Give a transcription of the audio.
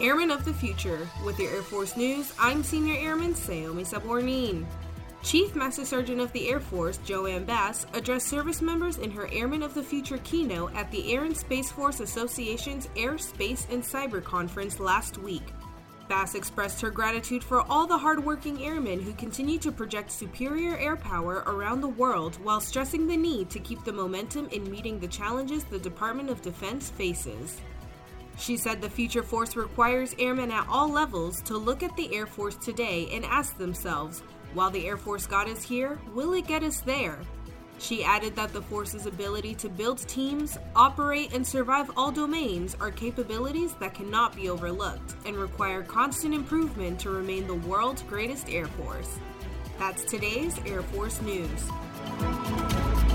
Airmen of the Future. With your Air Force News, I'm Senior Airman Saomi Sabornin. Chief Master Sergeant of the Air Force, JoAnne Bass, addressed service members in her Airmen of the Future keynote at the Air and Space Force Association's Air, Space, and Cyber Conference last week. Bass expressed her gratitude for all the hardworking airmen who continue to project superior air power around the world while stressing the need to keep the momentum in meeting the challenges the Department of Defense faces. She said the future force requires airmen at all levels to look at the Air Force today and ask themselves while the Air Force got us here, will it get us there? She added that the Force's ability to build teams, operate, and survive all domains are capabilities that cannot be overlooked and require constant improvement to remain the world's greatest Air Force. That's today's Air Force News.